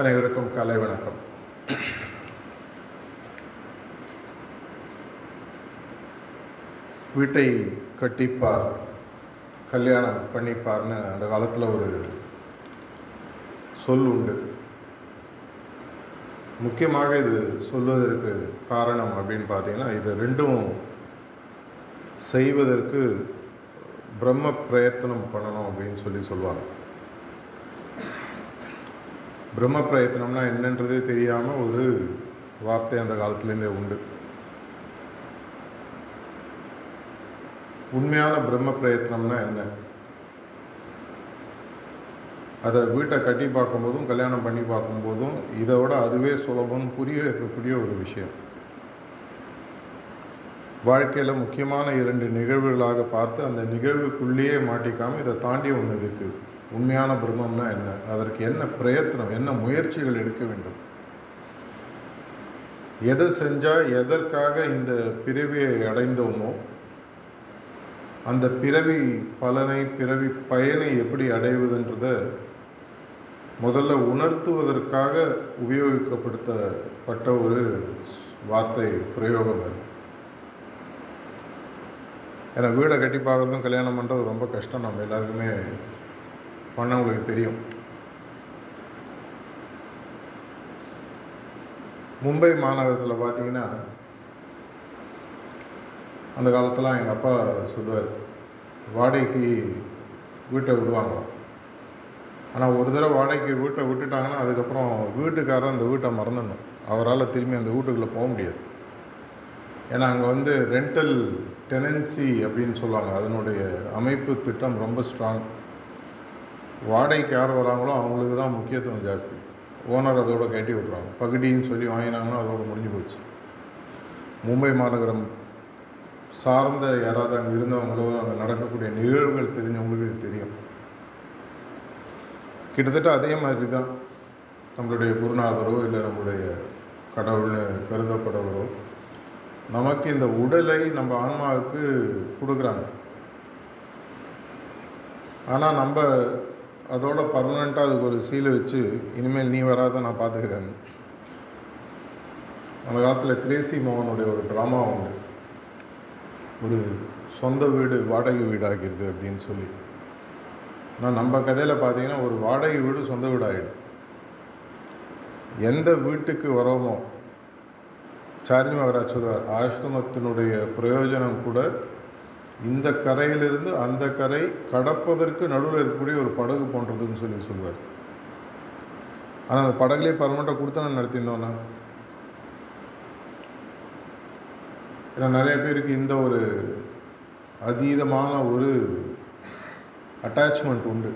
அனைவருக்கும் கலை வணக்கம். வீட்டை கட்டிப்பார் கல்யாணம் பண்ணிப்பார்னு அந்த காலத்தில் ஒரு சொல் உண்டு. முக்கியமாக இது சொல்வதற்கு காரணம் அப்படின்னு பார்த்தீங்கன்னா இது ரெண்டும் செய்வதற்கு பிரம்ம பிரயத்தனம் பண்ணணும் அப்படின்னு சொல்லி சொல்லுவாங்க பிரம்ம பிரயத்தனம்னா என்னன்றதே தெரியாமல் ஒரு வார்த்தை அந்த காலத்துலேருந்தே உண்டு. உண்மையான பிரம்ம பிரயத்தனம்னா என்ன? அதை வீட்டை கட்டி பார்க்கும்போதும் கல்யாணம் பண்ணி பார்க்கும்போதும் இதை விட அதுவே சுலபம் புரிய இருக்கக்கூடிய ஒரு விஷயம். வாழ்க்கையில் முக்கியமான இரண்டு நிகழ்வுகளாக பார்த்து அந்த நிகழ்வுக்குள்ளேயே மாட்டிக்காமல் இதை தாண்டி ஒன்று இருக்குது உண்மையான பிரம்மம்னா என்ன? அதற்கு என்ன பிரயத்தனம் என்ன முயற்சிகள் எடுக்க வேண்டும்? எதை செஞ்சால் எதற்காக இந்த பிறவியை அடைந்தோமோ அந்த பிறவி பலனை பிறவி பயனை எப்படி அடைவதுன்றத முதல்ல உணர்த்துவதற்காக உபயோகிக்கப்படுத்தப்பட்ட ஒரு வார்த்தை பிரயோகம் அது. ஏன்னா வீடை கட்டி பார்க்குறதும் கல்யாணம் பண்ணுறது ரொம்ப கஷ்டம். நம்ம எல்லாருக்குமே பண்ண உங்களுக்கு தெரியும். மும்பை மாநகரத்தில் பார்த்தீங்கன்னா அந்த காலத்தில் எங்கள் அப்பா சொல்லுவார் வாடகைக்கு வீட்டை விடுவாங்களாம். ஆனால் ஒரு தடவை வாடகைக்கு வீட்டை விட்டுட்டாங்கன்னா அதுக்கப்புறம் வீட்டுக்காரர் அந்த வீட்டை மறந்துடணும். அவரால் திரும்பி அந்த வீட்டுக்குள்ளே போக முடியாது. ஏன்னா அங்கே வந்து ரெண்டல் டெனன்சி அப்படின்னு சொல்லுவாங்க. அதனுடைய அமைப்பு திட்டம் ரொம்ப ஸ்ட்ராங் வாடகைக்கு யார் வராங்களோ அவங்களுக்கு தான் முக்கியத்துவம் ஜாஸ்தி. ஓனர் அதோட கட்டி விட்றாங்க. பகுடின்னு சொல்லி வாங்கினாங்கன்னா அதோட முடிஞ்சு போச்சு. மும்பை மாநகரம் சார்ந்த யாராவது அங்கே இருந்தவங்களோ அங்கே நடக்கக்கூடிய நிகழ்வுகள் தெரிஞ்சவங்களுக்கு இது தெரியும். கிட்டத்தட்ட அதே மாதிரி தான் நம்மளுடைய குருநாதரோ இல்லை நம்மளுடைய கடவுள்னு கருதப்படுவரோ நமக்கு இந்த உடலை நம்ம ஆன்மாவுக்கு கொடுக்குறாங்க. ஆனால் நம்ம அதோட பர்மனெண்ட்டாக அதுக்கு ஒரு சீலை வச்சு இனிமேல் நீ வராத நான் பார்த்துக்கிறேன் அந்த காலத்தில் கிரேசி மோகனுடைய ஒரு ட்ராமா உண்டு. ஒரு சொந்த வீடு வாடகை வீடாகிறது அப்படின்னு சொல்லி. ஆனால் நம்ம கதையில் பார்த்தீங்கன்னா ஒரு வாடகை வீடு சொந்த வீடாகிடும் எந்த வீட்டுக்கு வரோமோ சார்ஜி மகராஜ் சொல்வார் ஆசிரமத்தினுடைய பிரயோஜனம் கூட இந்த கரையிலிருந்து அந்த கரை கடப்பதற்கு நடுவில் இருக்கக்கூடிய ஒரு படகு போன்றதுன்னு சொல்லி சொல்லுவார் ஆனால் அந்த படகுலேயே பர்மனெண்ட்டாக கொடுத்து நான் நடத்தியிருந்தோன்னா ஏன்னா நிறைய பேருக்கு இந்த ஒரு அதீதமான ஒரு அட்டாச்மெண்ட் உண்டு.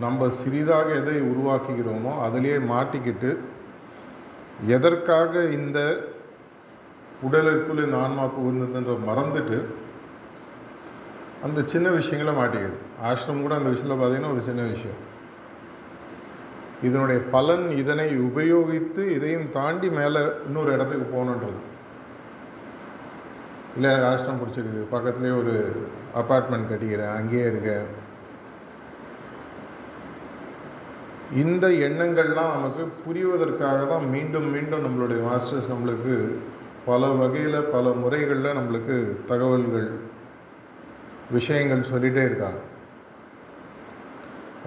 நம்ம சிறிதாக எதை உருவாக்குகிறோமோ அதிலேயே மாட்டிக்கிட்டு எதற்காக இந்த உடலுக்குள் இந்த ஆன்மா புகுந்ததுன்ற மறந்துட்டு அந்த சின்ன விஷயங்களை மாட்டிக்குது. ஆசிரமம் கூட அந்த விஷயத்தில் பார்த்தீங்கன்னா ஒரு சின்ன விஷயம். இதனுடைய பலன் இதனை உபயோகித்து இதையும் தாண்டி மேலே இன்னொரு இடத்துக்கு போகணுன்றது. இல்லை எனக்கு ஆசிரமம் பிடிச்சிருக்கு. பக்கத்துலேயே ஒரு அப்பார்ட்மெண்ட் கட்டிக்கிறேன். அங்கேயே இருக்கேன். இந்த எண்ணங்கள்லாம் நமக்கு புரிவதற்காக தான் மீண்டும் மீண்டும் நம்மளுடைய மாஸ்டர்ஸ் நம்மளுக்கு பல வகையில் பல முறைகளில் நம்மளுக்கு தகவல்கள் விஷயங்கள் சொல்லிகிட்டே இருக்காங்க.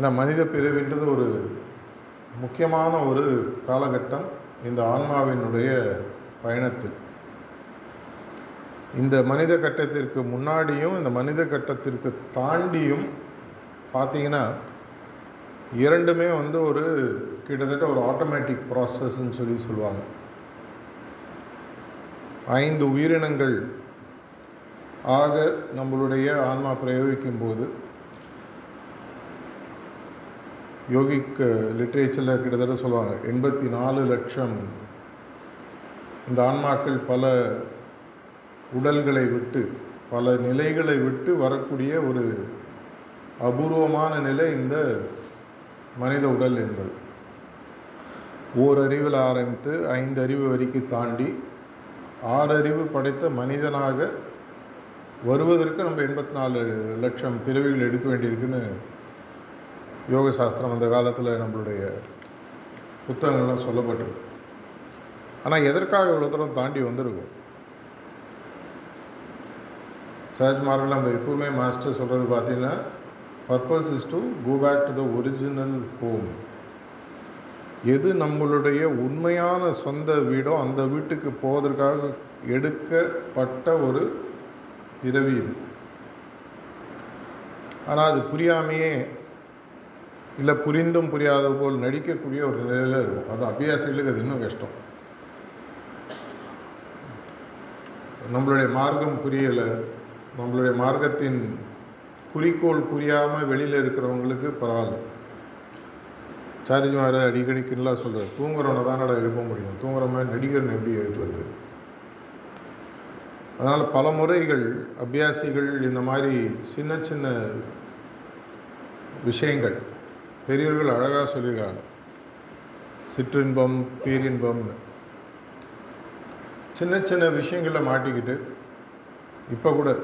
ஏன்னா மனித பிரிவுன்றது ஒரு முக்கியமான ஒரு காலகட்டம். இந்த ஆன்மாவினுடைய பயணத்தில். இந்த மனித கட்டத்திற்கு முன்னாடியும் இந்த மனித கட்டத்திற்கு தாண்டியும் பார்த்தீங்கன்னா இரண்டுமே வந்து ஒரு கிட்டத்தட்ட ஒரு ஆட்டோமேட்டிக் ப்ராசஸ்ன்னு சொல்லி சொல்லுவாங்க. ஐந்து உயிரினங்கள் ஆக நம்மளுடைய ஆன்மா பிரயோகிக்கும் போது யோகிக் லிட்ரேச்சரில் கிட்டத்தட்ட சொல்லுவாங்க எண்பத்தி நாலு லட்சம் இந்த ஆன்மாக்கள் பல உடல்களை விட்டு பல நிலைகளை விட்டு வரக்கூடிய ஒரு அபூர்வமான நிலை இந்த மனித உடல் என்பது. ஓர் அறிவில் ஆரம்பித்து ஐந்து அறிவு வரைக்கும் தாண்டி ஆறறிவு படைத்த மனிதனாக வருவதற்கு நம்ம எண்பத்தி நாலு லட்சம் பிறவிகள் எடுக்க வேண்டியிருக்குன்னு யோக சாஸ்திரம் அந்த காலத்தில் நம்மளுடைய புத்தகங்கள்லாம் சொல்லப்பட்டிருக்கு. ஆனால் எதற்காக இவ்வளோ தூரம் தாண்டி வந்திருக்கும்? சஹஜ்மார்கள் நம்ம எப்பவுமே மாஸ்டர் சொல்கிறது பார்த்தீங்கன்னா purpose is to go back to the original home எது நம்மளுடைய உண்மையான சொந்த வீடோ அந்த வீட்டுக்கு போவதற்காக எடுக்கப்பட்ட ஒரு இரவி இது. ஆனால் அது புரியாமையே இல்லை புரிந்தும் புரியாத போல் நடிக்கக்கூடிய ஒரு நிலையில் இருக்கும். அது அபியாசிகளுக்கு அது இன்னும் கஷ்டம். நம்மளுடைய மார்க்கம் புரியலை. நம்மளுடைய மார்க்கத்தின் குறிக்கோள் புரியாமல் வெளியில் இருக்கிறவங்களுக்கு பரவாயில்ல. சாரிஜி மாற அடிக்கடி கிண்டலாக சொல்கிறார் தூங்குறவனை தான் நட எழுப்ப முடியும்? தூங்குற மாதிரி நடிகர்னு எப்படி எழுப்புறது? அதனால் பல முறைகள் அபியாசிகள் இந்த மாதிரி சின்ன சின்ன விஷயங்கள் பெரியவர்கள் அழகாக சொல்லியிருக்காங்க. சிற்றின்பம் பேரின்பம்னு சின்ன சின்ன விஷயங்களில் மாட்டிக்கிட்டு இப்போ கூட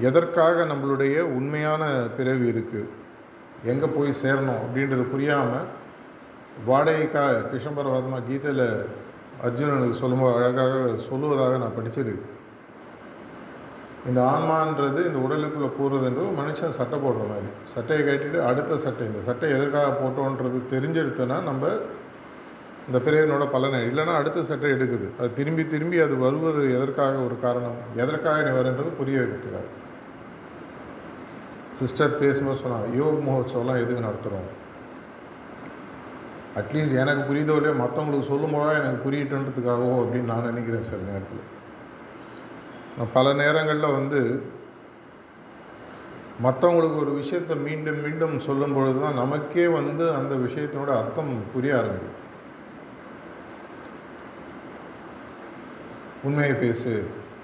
எதற்காக நம்மளுடைய உண்மையான பிறவி இருக்குது எங்கே போய் சேரணும் அப்படின்றது புரியாமல் வாடகைக்கா கிருஷ்ணபரவாத்மா கீதையில் அர்ஜுனனுக்கு சொல்லும்போது அழகாக சொல்லுவதாக நான் படிச்சிருக்கு இந்த ஆன்மான்றது இந்த உடலுக்குள்ளே போடுறதுன்றது ஒரு மனுஷன் சட்டை போடுற மாதிரி. சட்டையை கட்டிட்டு அடுத்த சட்டை இந்த சட்டை எதற்காக போட்டோன்றது தெரிஞ்செடுத்தோன்னா நம்ம இந்த பிறவினோட பலனை இல்லைன்னா அடுத்த சட்டை எடுக்குது. அது திரும்பி திரும்பி அது வருவது எதற்காக ஒரு காரணம்? எதற்காக நீ வரன்றது புரிய வைக்கிறதுக்காக. சிஸ்டர் பேசும்போது சொன்னாங்க யோக் மகோத்சவம்லாம் எதுக்கு நடத்துகிறோம் அட்லீஸ்ட் எனக்கு புரியுதோ இல்லையோ மற்றவங்களுக்கு சொல்லும்போதா எனக்கு புரியட்டுன்றதுக்காகவோ அப்படின்னு நான் நினைக்கிறேன் சில நேரத்தில். நான் பல நேரங்களில் வந்து மற்றவங்களுக்கு ஒரு விஷயத்தை மீண்டும் மீண்டும் சொல்லும் பொழுது தான் நமக்கே வந்து அந்த விஷயத்தினோட அர்த்தம் புரிய ஆரம்பிக்குது. உண்மையை பேசு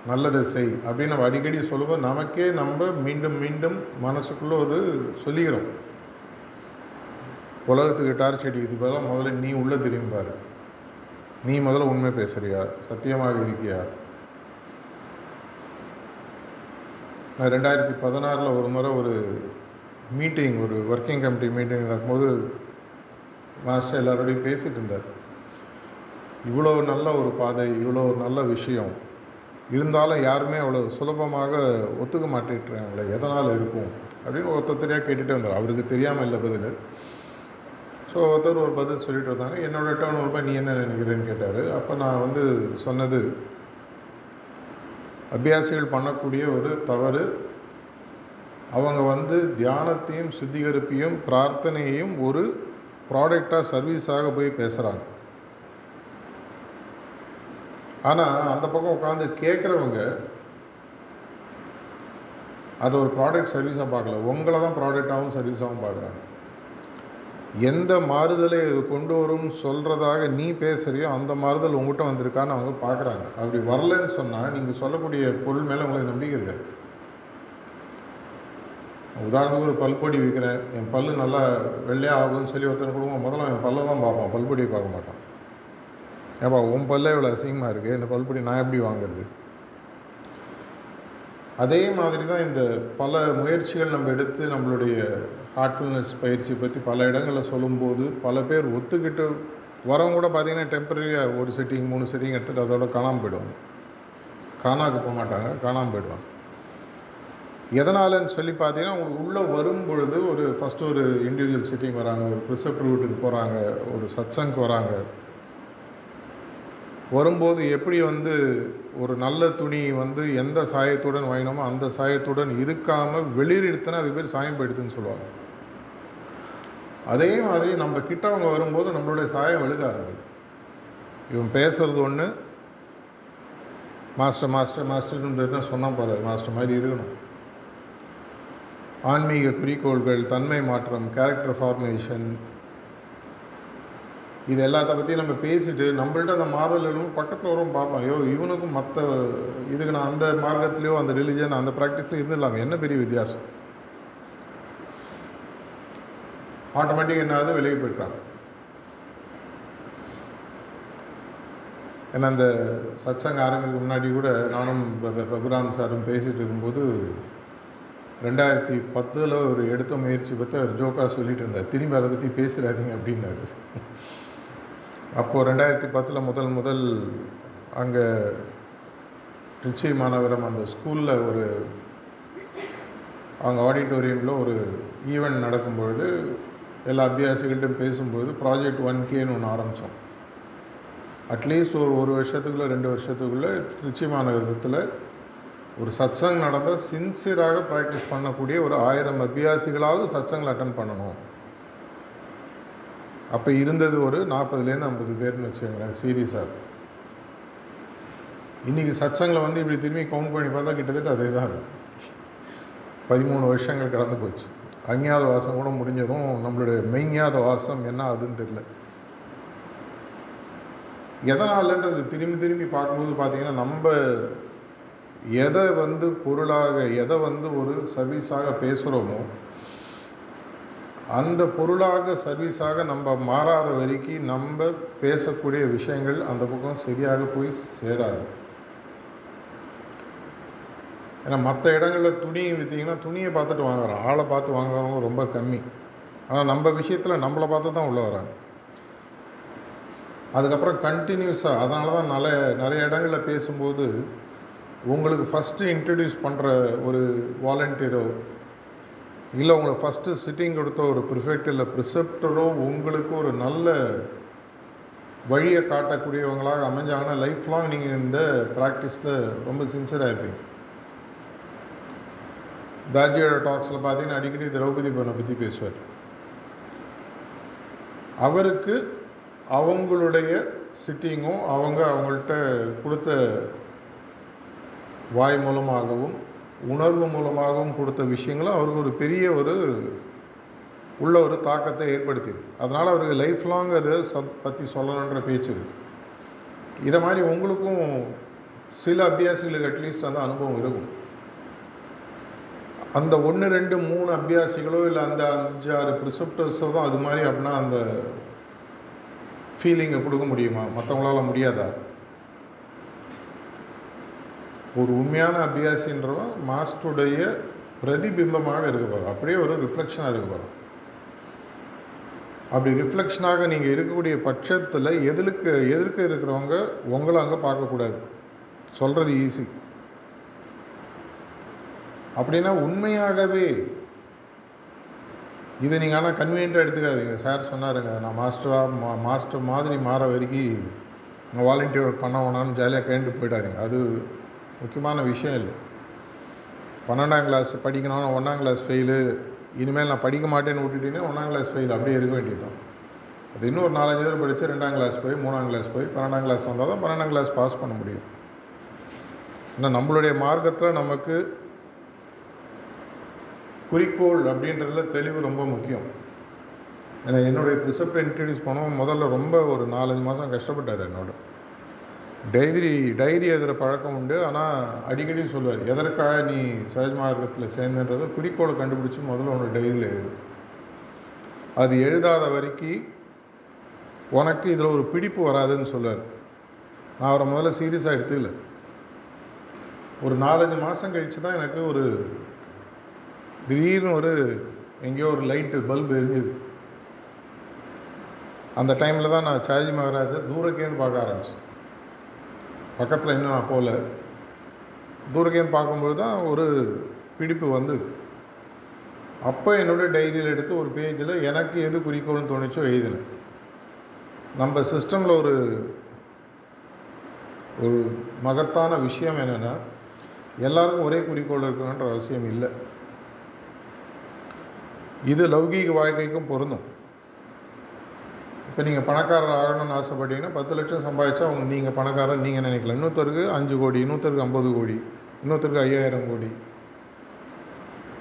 நல்லதை செய் அப்படின்னு நம்ம அடிக்கடி சொல்லுவோம் நமக்கே நம்ம மீண்டும் மீண்டும் மனசுக்குள்ளே ஒரு சொல்லிக்கிறோம். உலகத்துக்கு டார்ச் அடிக்கிறது பதிலாக முதல்ல நீ உள்ளே திரும்பி நீ முதல்ல உண்மை பேசுகிறியா சத்தியமாக இருக்கியா? நான் ரெண்டாயிரத்தி பதினாறில் ஒரு முறை ஒரு மீட்டிங் ஒரு ஒர்க்கிங் கமிட்டி மீட்டிங் நடக்கும்போது மாஸ்டர் எல்லாரோடையும் பேசிகிட்டு இருந்தார். இவ்வளோ நல்ல ஒரு பாதை இவ்வளோ ஒரு நல்ல விஷயம். இருந்தாலும் யாருமே அவ்வளோ சுலபமாக ஒத்துக்க மாட்டேங்கிறாங்களே எதனால் இருக்கும்? அப்படின்னு ஒருத்தரையாக கேட்டுகிட்டே வந்தார். அவருக்கு தெரியாமல் இல்லை பதில். ஸோ ஒருத்தர் ஒரு பதில் சொல்லிட்டு வந்தாங்க என்னோட டேர்ன் ஒரு நீ என்ன நினைக்கிறேன்னு கேட்டார். அப்போ நான் வந்து சொன்னது அபியாசிகள் பண்ணக்கூடிய ஒரு தவறு. அவங்க வந்து தியானத்தையும் சுத்திகரிப்பையும் பிரார்த்தனையையும் ஒரு ப்ராடக்டாக சர்வீஸாக போய் பேசுகிறாங்க ஆனால் அந்த பக்கம் உட்காந்து கேட்குறவங்க அதை ஒரு ப்ராடக்ட் சர்வீஸாக பார்க்கல. உங்களை தான் ப்ராடக்டாகவும் சர்வீஸாகவும் பார்க்குறாங்க. எந்த மாறுதலை இது கொண்டு வரும்னு சொல்கிறதாக நீ பேசுகிறியோ அந்த மாறுதல் உங்கள்கிட்ட வந்திருக்கான்னு அவங்க பார்க்குறாங்க. அப்படி வரலன்னு சொன்னால் நீங்கள் சொல்லக்கூடிய பொருள் மேலே உங்களுக்கு நம்பிக்கை இருக்காது. உதாரணத்துக்கு ஒரு பல்பொடி விற்கிறேன் என் பல்லு நல்லா வெள்ளையாக ஆகும்னு சொல்லி ஒருத்தனை கொடுங்க. முதல்ல என் பல்லை தான் பார்ப்பான். பல்பொடியை பார்க்க மாட்டான். ஏப்பா உன் பல்லே இவ்வளோ அசிங்கமாக இருக்குது இந்த பல்பொடி நான் எப்படி வாங்குறது? அதே மாதிரி தான் இந்த பல முயற்சிகள் நம்ம எடுத்து நம்மளுடைய ஹார்ட்ஃபுல்னஸ் பயிற்சி பற்றி பல இடங்களில் சொல்லும்போது பல பேர் ஒத்துக்கிட்டு வரவங்க கூட பார்த்திங்கன்னா டெம்பரரியாக ஒரு செட்டிங் மூணு செட்டிங் எடுத்துகிட்டு அதோட காணாமல் போயிடுவாங்க. காணாக்கு போக மாட்டாங்க காணாமல் போயிடுவாங்க. எதனாலன்னு சொல்லி பார்த்தீங்கன்னா அவங்களுக்கு உள்ளே வரும் பொழுது ஒரு ஃபஸ்ட்டு ஒரு இண்டிவிஜுவல் சிட்டிங் வராங்க ஒரு ப்ரிசப்ட் வீட்டுக்கு போகிறாங்க ஒரு சத்சங்க் வராங்க. வரும்போது எப்படி வந்து ஒரு நல்ல துணி வந்து எந்த சாயத்துடன் வாங்கினோமோ அந்த சாயத்துடன் இருக்காமல் வெளியிடுத்துனா அது பேர் சாயம் போயிடுதுன்னு சொல்லுவாங்க. அதே மாதிரி நம்ம கிட்ட அவங்க வரும்போது நம்மளுடைய சாயம் வெளுக்க இவன் பேசுகிறது ஒன்று மாஸ்டர் மாஸ்டர் மாஸ்டர்னு சொன்னால் போகிறது மாஸ்டர் மாதிரி இருக்கணும். ஆன்மீக குறிக்கோள்கள் தன்மை மாற்றம் கேரக்டர் ஃபார்மேஷன் இது எல்லாத்த பற்றியும் நம்ம பேசிட்டு நம்மள்ட்ட அந்த மாறுதல் பக்கத்தில் வரும் பார்ப்போம் ஐயோ இவனுக்கும் மற்ற இதுக்கு நான் அந்த மார்க்கத்துலேயோ அந்த ரிலிஜன் அந்த ப்ராக்டிஸ்லையும் இல்லாமல் என்ன பெரிய வித்தியாசம்? ஆட்டோமேட்டிக் என்ன ஆகுது? விலகி போயிட்டாங்க ஏன்னா அந்த சத்சங்க ஆரம்பிக்கு முன்னாடி கூட நானும் பிரதர் ரகுராம் சாரும் பேசிகிட்டு இருக்கும்போது ரெண்டாயிரத்தி பத்தில் ஒரு எடுத்த முயற்சி பற்றி அவர் ஜோக்காக சொல்லிட்டு இருந்தார். திரும்பி அதை பற்றி பேசுகிறாதீங்க அப்படின்னாரு. அப்போது ரெண்டாயிரத்தி பத்தில் முதல் முதல் அங்கே ட்ரிச்சி மாநகரம் அந்த ஸ்கூலில் ஒரு அவங்க ஆடிட்டோரியமில் ஒரு ஈவெண்ட் நடக்கும்பொழுது எல்லா அபியாசிகள்கிட்டும் பேசும்பொழுது ப்ராஜெக்ட் ஒன் கேன்னு ஒன்று ஆரம்பித்தோம் அட்லீஸ்ட் ஒரு ஒரு வருஷத்துக்குள்ளே ரெண்டு வருஷத்துக்குள்ளே திருச்சி மாநகரத்தில் ஒரு சத்சங் நடந்தால் சின்சியராக ப்ராக்டிஸ் பண்ணக்கூடிய ஒரு ஆயிரம் அபியாசிகளாவது சத்சங்கில் அட்டன் பண்ணணும். அப்போ இருந்தது ஒரு நாற்பதுலேருந்து ஐம்பது பேர்னு வச்சுக்கோங்களேன் சீரியஸாக இன்றைக்கி சச்சங்கில் வந்து இப்படி திரும்பி கவுண்ட் பண்ணி பார்த்தா கிட்டத்தட்ட அதே தான் இருக்கும். பதிமூணு வருஷங்கள் கடந்து போச்சு. அஞ்ஞாத வாசம் கூட முடிஞ்சிடும் நம்மளுடைய மெய்ஞாத வாசம் என்ன ஆகுதுன்னு தெரியல. எதனாலன்றது திரும்பி திரும்பி பார்க்கும்போது பார்த்தீங்கன்னா நம்ம எதை வந்து பொருளாக எதை வந்து ஒரு சர்வீஸாக பேசுகிறோமோ அந்த பொருளாக சர்வீஸாக நம்ம மாறாத வரைக்கும் நம்ம பேசக்கூடிய விஷயங்கள் அந்த பக்கம் சரியாக போய் சேராது. ஏன்னா மற்ற இடங்களில் துணி விற்றீங்கன்னா துணியை பார்த்துட்டு வாங்குறோம் ஆளை பார்த்து வாங்குறவங்க ரொம்ப கம்மி. ஆனால் நம்ம விஷயத்தில் நம்மளை பார்த்து தான் உள்ளே வராங்க. அதுக்கப்புறம் கண்டினியூஸாக அதனால தான் நிறைய நிறைய இடங்களில் பேசும்போது உங்களுக்கு ஃபஸ்ட்டு இன்ட்ரடியூஸ் பண்ணுற ஒரு வாலண்டியரோ இல்லை உங்களுக்கு ஃபஸ்ட்டு சிட்டிங் கொடுத்த ஒரு ப்ரிஃபெக்ட் இல்லை ப்ரிசெப்டரோ உங்களுக்கு ஒரு நல்ல வழியை காட்டக்கூடியவங்களாக அமைஞ்சாங்கன்னா லைஃப் லாங் நீங்கள் இந்த ப்ராக்டிஸில் ரொம்ப சின்சியராக இருப்பீங்க. தாஜியோட டாக்ஸில் பார்த்தீங்கன்னா அடிக்கடி திரௌபதி பொண்ணை பற்றி பேசுவார். அவருக்கு அவங்களுடைய சிட்டிங்கும் அவங்க அவங்கள்ட்ட கொடுத்த வாய் மூலமாகவும் உணர்வு மூலமாகவும் கொடுத்த விஷயங்களும் அவருக்கு ஒரு பெரிய ஒரு உள்ள ஒரு தாக்கத்தை ஏற்படுத்தியிருக்கு அதனால் அவருக்கு லைஃப் லாங் அதை சப் பற்றி சொல்லணுன்ற பேச்சு இதை மாதிரி உங்களுக்கும் சில அபியாசிகளுக்கு அட்லீஸ்ட் அந்த அனுபவம் இருக்கும். அந்த ஒன்று ரெண்டு மூணு அபியாசிகளோ இல்லை அந்த அஞ்சு ஆறு ப்ரிசப்டர்ஸோ தான் அது மாதிரி அப்படின்னா அந்த ஃபீலிங்கை கொடுக்க முடியுமா? மற்றவங்களால முடியாதா? ஒரு உண்மையான அபியாசின்றவன் மாஸ்டருடைய பிரதிபிம்பமாக இருக்க போகிறோம் அப்படியே ஒரு ரிஃப்ளெக்ஷனாக இருக்க போகிறோம் அப்படி ரிஃப்ளெக்ஷனாக நீங்கள் இருக்கக்கூடிய பட்சத்தில் எதிலுக்கு எதிர்க்க இருக்கிறவங்க உங்களை அங்கே பார்க்கக்கூடாது. சொல்கிறது ஈஸி அப்படின்னா உண்மையாகவே இதை நீங்கள் ஆனால் கன்வீனியண்ட்டாக எடுத்துக்காதீங்க. சார் சொன்னாருங்க நான் மாஸ்டராக மா மாஸ்டர் மாதிரி மாற வரைக்கும் நான் வாலண்டியர் பண்ண வேணாம்னு ஜாலியாக கேண்டு போயிடாதீங்க. அது முக்கியமான விஷயம் இல்லை. பன்னெண்டாம் கிளாஸ் படிக்கணும்னா ஒன்றாம் கிளாஸ் ஃபெயிலு இனிமேல் நான் படிக்க மாட்டேன்னு விட்டுட்டீங்கன்னா ஒன்றாம் கிளாஸ் ஃபெயில் அப்படியே இருக்க வேண்டியது தான் அது இன்னும் ஒரு நாலஞ்சு பேர் படித்து ரெண்டாம் கிளாஸ் போய் மூணாம் கிளாஸ் போய் பன்னெண்டாம் கிளாஸ் வந்தால் தான் பன்னெண்டாம் கிளாஸ் பாஸ் பண்ண முடியும். ஏன்னா நம்மளுடைய மார்க்கத்தில் நமக்கு குறிக்கோள் அப்படின்றதுல தெளிவு ரொம்ப முக்கியம். ஏன்னா என்னுடைய ப்ரிசெப்டை இன்ட்ரடியூஸ் பண்ணவும் முதல்ல ரொம்ப ஒரு நாலஞ்சு மாதம் கஷ்டப்பட்டார் என்னோட. டைரி டைரி எழுதுகிற பழக்கம் உண்டு. ஆனால் அடிக்கடி சொல்லுவார் எதற்காக நீ சகஜ மார்க்கத்தில் சேர்ந்துன்றதை குறிக்கோளை கண்டுபிடிச்சி முதல்ல உன்னோட டைரியில் எழுது. அது எழுதாத வரைக்கும் உனக்கு இதில் ஒரு பிடிப்பு வராதுன்னு சொல்லுவார். நான் அவரை முதல்ல சீரியஸாக எடுத்துக்கல. ஒரு நாலஞ்சு மாதம் கழித்து தான் எனக்கு ஒரு திடீர்னு ஒரு எங்கேயோ ஒரு லைட்டு பல்பு எரிஞ்சுது. அந்த டைமில் தான் நான் சார்ஜி மகாராஜை தூரக்கேந்து பார்க்க ஆரம்பிச்சேன். பக்கத்தில் இன்னும் நான் போகல. தூரக்கேந்து பார்க்கும்போது தான் ஒரு பிடிப்பு வந்தது. அப்போ என்னோடய டைரியில் எடுத்து ஒரு பேஜில் எனக்கு எது குறிக்கோள்னு தோணுச்சோ எழுதினேன். நம்ம சிஸ்டமில் ஒரு ஒரு மகத்தான விஷயம் என்னென்னா எல்லாருக்கும் ஒரே குறிக்கோள் இருக்கணுன்ற அவசியம் இல்லை. இது லௌகீக வாழ்க்கைக்கும் பொருந்தும். இப்போ நீங்கள் பணக்காரர் ஆகணும்னு ஆசைப்பட்டீங்கன்னா பத்து லட்சம் சம்பாதிச்சா அவங்க நீங்கள் பணக்காரர் நீங்கள் நினைக்கலாம் இன்னொருத்தருக்கு அஞ்சு கோடி இன்னொருத்தருக்கு ஐம்பது கோடி இன்னொருத்தருக்கு ஐயாயிரம் கோடி.